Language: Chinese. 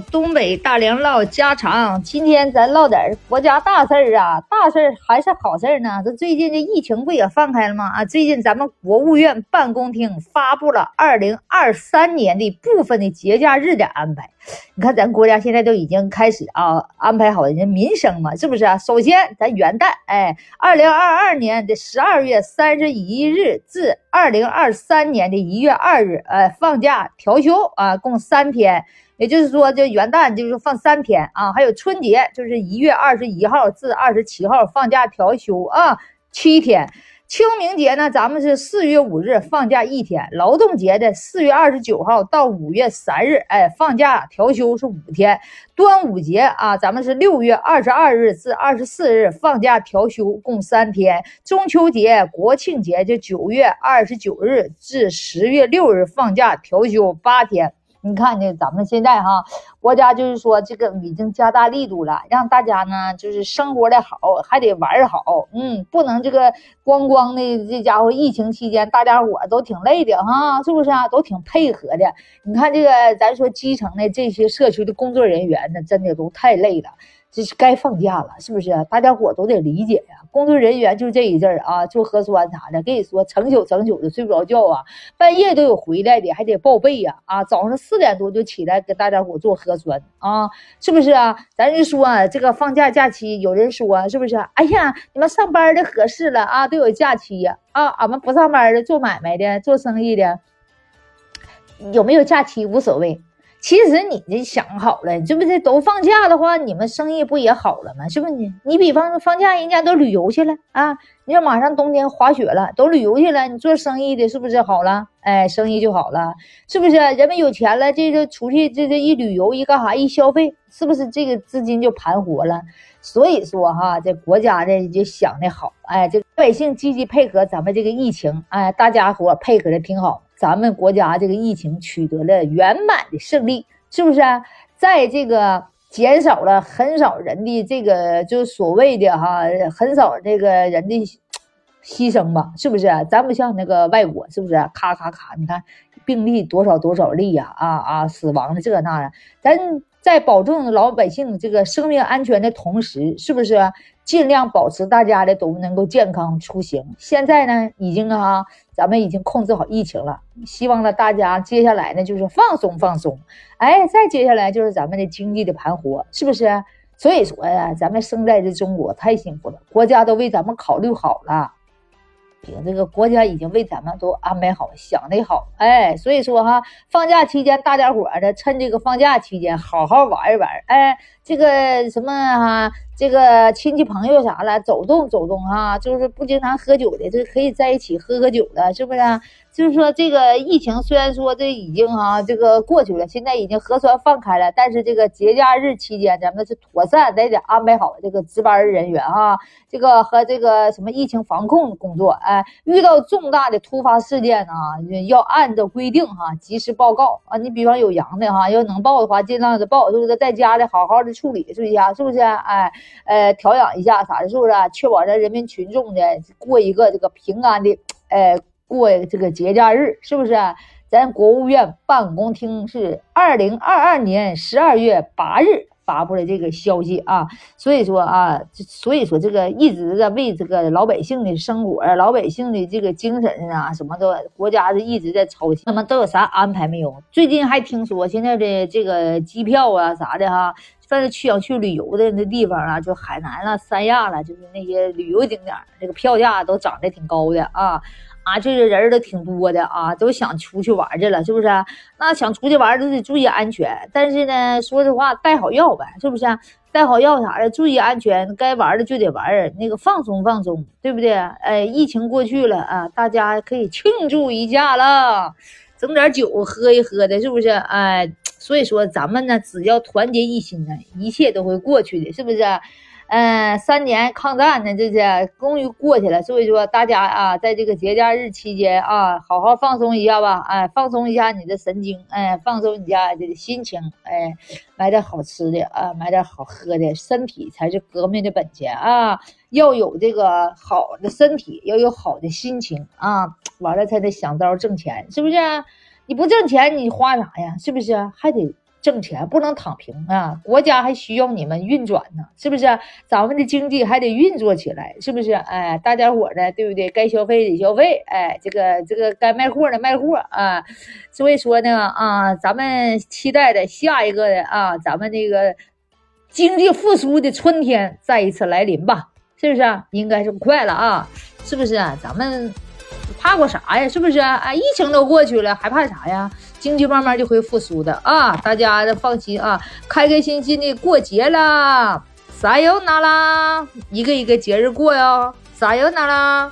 东北大梁唠家常。今天咱唠点国家大事儿啊，大事儿还是好事呢。这最近这疫情不也放开了吗？啊，最近咱们国务院办公厅发布了二零二三年的部分的节假日的安排。你看，咱国家现在都已经开始啊安排好人家民生嘛，是不是啊？首先，咱元旦，哎，二零二二年的十二月三十一日至二零二三年的一月二日，呃，放假调休啊，共三天。也就是说，这元旦就是放三天啊，还有春节，就是一月二十一号至二十七号放假调休啊，七天。清明节呢，咱们是四月五日放假一天。劳动节的四月二十九号到五月三日，哎，放假调休是五天。端午节啊，咱们是六月二十二日至二十四日放假调休，共三天。中秋节、国庆节就九月二十九日至十月六日放假调休八天。你看呢，咱们现在哈，国家就是说这个已经加大力度了，让大家呢就是生活的好，还得玩好，嗯，不能这个光光的这家伙疫情期间大家伙都挺累的哈，是不是啊？都挺配合的。你看这个，咱说基层的这些社区的工作人员呢，真的都太累了。这是该放假了，是不是？大家伙都得理解呀。工作人员就这一阵儿啊，做核酸啥的，跟你说成宿成宿的睡不着觉啊，半夜都有回来的，还得报备呀。啊，早上四点多就起来给大家伙做核酸啊，是不是啊？咱就说啊这个放假假期，有人说是不是？哎呀，你们上班的合适了啊，都有假期呀。啊，俺们不上班的，做买卖的，做生意的，有没有假期无所谓。其实你这想好了，这不是都放假的话，你们生意不也好了吗？是不是你？你比方说放假，人家都旅游去了啊！你说马上冬天滑雪了，都旅游去了，你做生意的是不是好了？哎，生意就好了，是不是？人们有钱了，这个出去这这一旅游一干啥一消费，是不是这个资金就盘活了？所以说哈，这国家的就想的好，哎，这老百姓积极配合咱们这个疫情，哎，大家伙配合的挺好。咱们国家这个疫情取得了圆满的胜利，是不是？在这个减少了很少人的这个，就所谓的哈，很少这个人的牺牲吧，是不是？咱不像那个外国，是不是？咔咔咔，你看病例多少多少例呀，啊啊，死亡的这那的，咱在保证老百姓这个生命安全的同时，是不是？尽量保持大家的都能够健康出行。现在呢，已经哈，咱们已经控制好疫情了。希望呢，大家接下来呢就是放松放松，哎，再接下来就是咱们的经济的盘活，是不是？所以说呀，咱们生在这中国太幸福了，国家都为咱们考虑好了。这个国家已经为咱们都安排好，想的好，哎，所以说哈，放假期间大家伙儿呢趁这个放假期间好好玩一玩，哎，这个什么哈，这个亲戚朋友啥的走动走动哈，就是不经常喝酒的，这可以在一起喝喝酒的，是不是？就是说，这个疫情虽然说这已经哈这个过去了，现在已经核酸放开了，但是这个节假日期间，咱们是妥善得得安排好这个值班人员哈，这个和这个什么疫情防控工作，哎，遇到重大的突发事件呢，要按照规定哈及时报告啊。你比方有阳的哈，要能报的话尽量的报，是不是？在家里好好的处理，是不是呀？是不是？哎，呃，调养一下啥的，是不是？确保咱人民群众的过一个这个平安的，哎。过这个节假日是不是？咱国务院办公厅是二零二二年十二月八日发布的这个消息啊，所以说啊，所以说这个一直在为这个老百姓的生活、老百姓的这个精神啊，什么的国家是一直在操心。那么都有啥安排没有？最近还听说现在的这个机票啊啥的哈，凡是去想去旅游的那地方啊，就海南了、三亚了，就是那些旅游景点，这个票价都涨得挺高的啊。啊，这个人都挺多的啊，都想出去玩去了，是不是？那想出去玩都得注意安全。但是呢，说实话，带好药呗，是不是？带好药啥的，注意安全。该玩的就得玩，那个放松放松，对不对？哎，疫情过去了啊，大家可以庆祝一下了，整点酒喝一喝的，是不是？哎，所以说咱们呢，只要团结一心呢，一切都会过去的，是不是？嗯，三年抗战呢，这些终于过去了。所以说，大家啊，在这个节假日期间啊，好好放松一下吧，哎，放松一下你的神经，哎，放松一下这个心情，哎，买点好吃的啊，买点好喝的，身体才是革命的本钱啊！要有这个好的身体，要有好的心情啊，完了才得想招挣钱，是不是？你不挣钱，你花啥呀？是不是？还得。挣钱，不能躺平啊！国家还需要你们运转呢，是不是？咱们的经济还得运作起来，是不是？哎，大家伙呢，对不对？该消费得消费，哎，这个这个该卖货的卖货啊。所以说呢，啊，咱们期待的下一个的啊，咱们那个经济复苏的春天再一次来临吧，是不是？应该是快了啊，是不是？咱们怕过啥呀？是不是？啊，疫情都过去了，还怕啥呀？经济慢慢就会复苏的啊！大家的放心啊，开开心心的过节啦！撒由那啦，一个一个节日过哟！撒由那啦。